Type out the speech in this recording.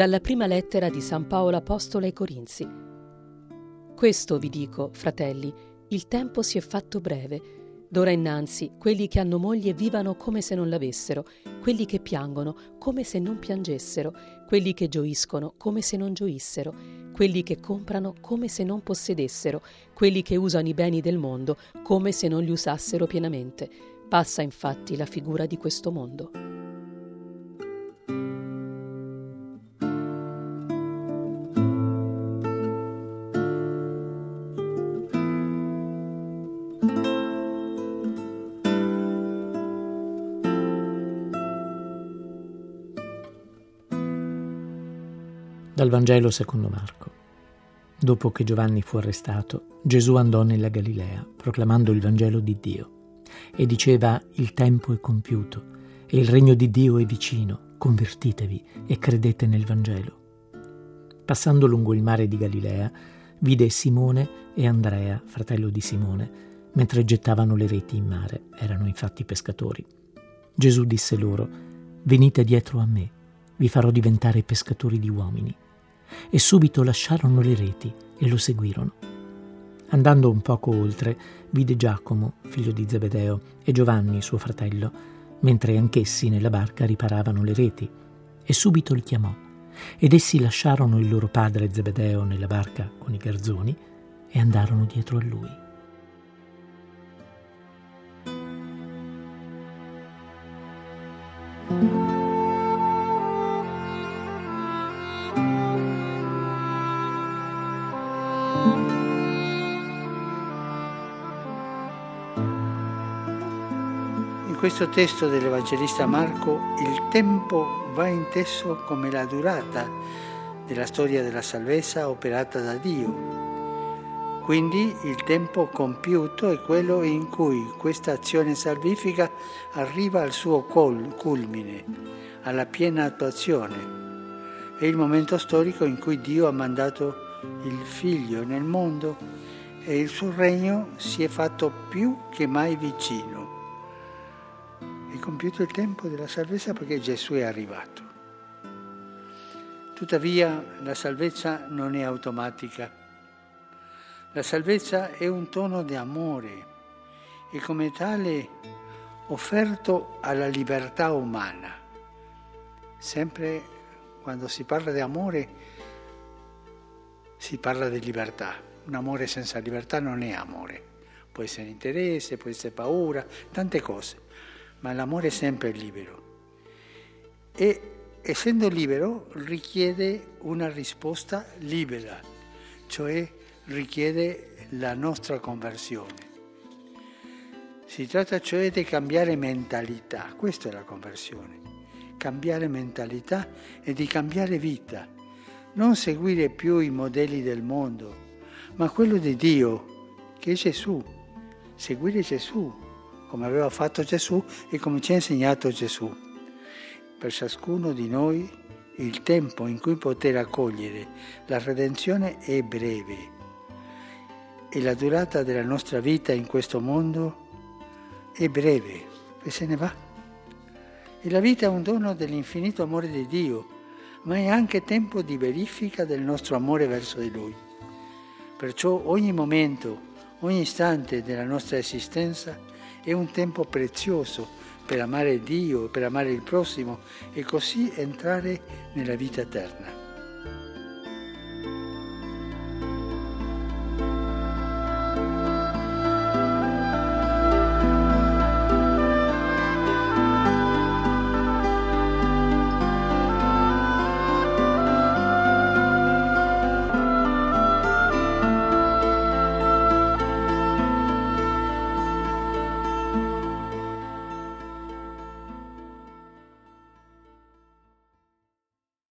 dalla prima lettera di San Paolo Apostolo ai Corinzi. Questo vi dico, fratelli, il tempo si è fatto breve. D'ora innanzi quelli che hanno moglie vivano come se non l'avessero, quelli che piangono come se non piangessero, quelli che gioiscono come se non gioissero, quelli che comprano come se non possedessero, quelli che usano i beni del mondo come se non li usassero pienamente. Passa infatti la figura di questo mondo. Dal Vangelo secondo Marco. Dopo che Giovanni fu arrestato, Gesù andò nella Galilea, proclamando il Vangelo di Dio, e diceva il tempo è compiuto e il regno di Dio è vicino, convertitevi e credete nel Vangelo. Passando lungo il mare di Galilea, vide Simone e Andrea, fratello di Simone, mentre gettavano le reti in mare, erano infatti pescatori. Gesù disse loro, venite dietro a me, vi farò diventare pescatori di uomini e subito lasciarono le reti e lo seguirono. Andando un poco oltre, vide Giacomo, figlio di Zebedeo, e Giovanni, suo fratello, mentre anch'essi nella barca riparavano le reti, e subito li chiamò. Ed essi lasciarono il loro padre Zebedeo nella barca con i garzoni e andarono dietro a lui. Questo testo dell'Evangelista Marco il tempo va inteso come la durata della storia della salvezza operata da Dio. Quindi il tempo compiuto è quello in cui questa azione salvifica arriva al suo culmine, alla piena attuazione. È il momento storico in cui Dio ha mandato il Figlio nel mondo e il suo regno si è fatto più che mai vicino compiuto il tempo della salvezza perché Gesù è arrivato. Tuttavia la salvezza non è automatica. La salvezza è un tono di amore e come tale offerto alla libertà umana. Sempre quando si parla di amore si parla di libertà. Un amore senza libertà non è amore. Può essere interesse, può essere paura, tante cose ma l'amore è sempre libero. E essendo libero richiede una risposta libera, cioè richiede la nostra conversione. Si tratta cioè di cambiare mentalità, questa è la conversione, cambiare mentalità e di cambiare vita, non seguire più i modelli del mondo, ma quello di Dio, che è Gesù, seguire Gesù come aveva fatto Gesù e come ci ha insegnato Gesù. Per ciascuno di noi il tempo in cui poter accogliere la redenzione è breve e la durata della nostra vita in questo mondo è breve e se ne va. E la vita è un dono dell'infinito amore di Dio, ma è anche tempo di verifica del nostro amore verso di Lui. Perciò ogni momento, ogni istante della nostra esistenza è un tempo prezioso per amare Dio, per amare il prossimo e così entrare nella vita eterna.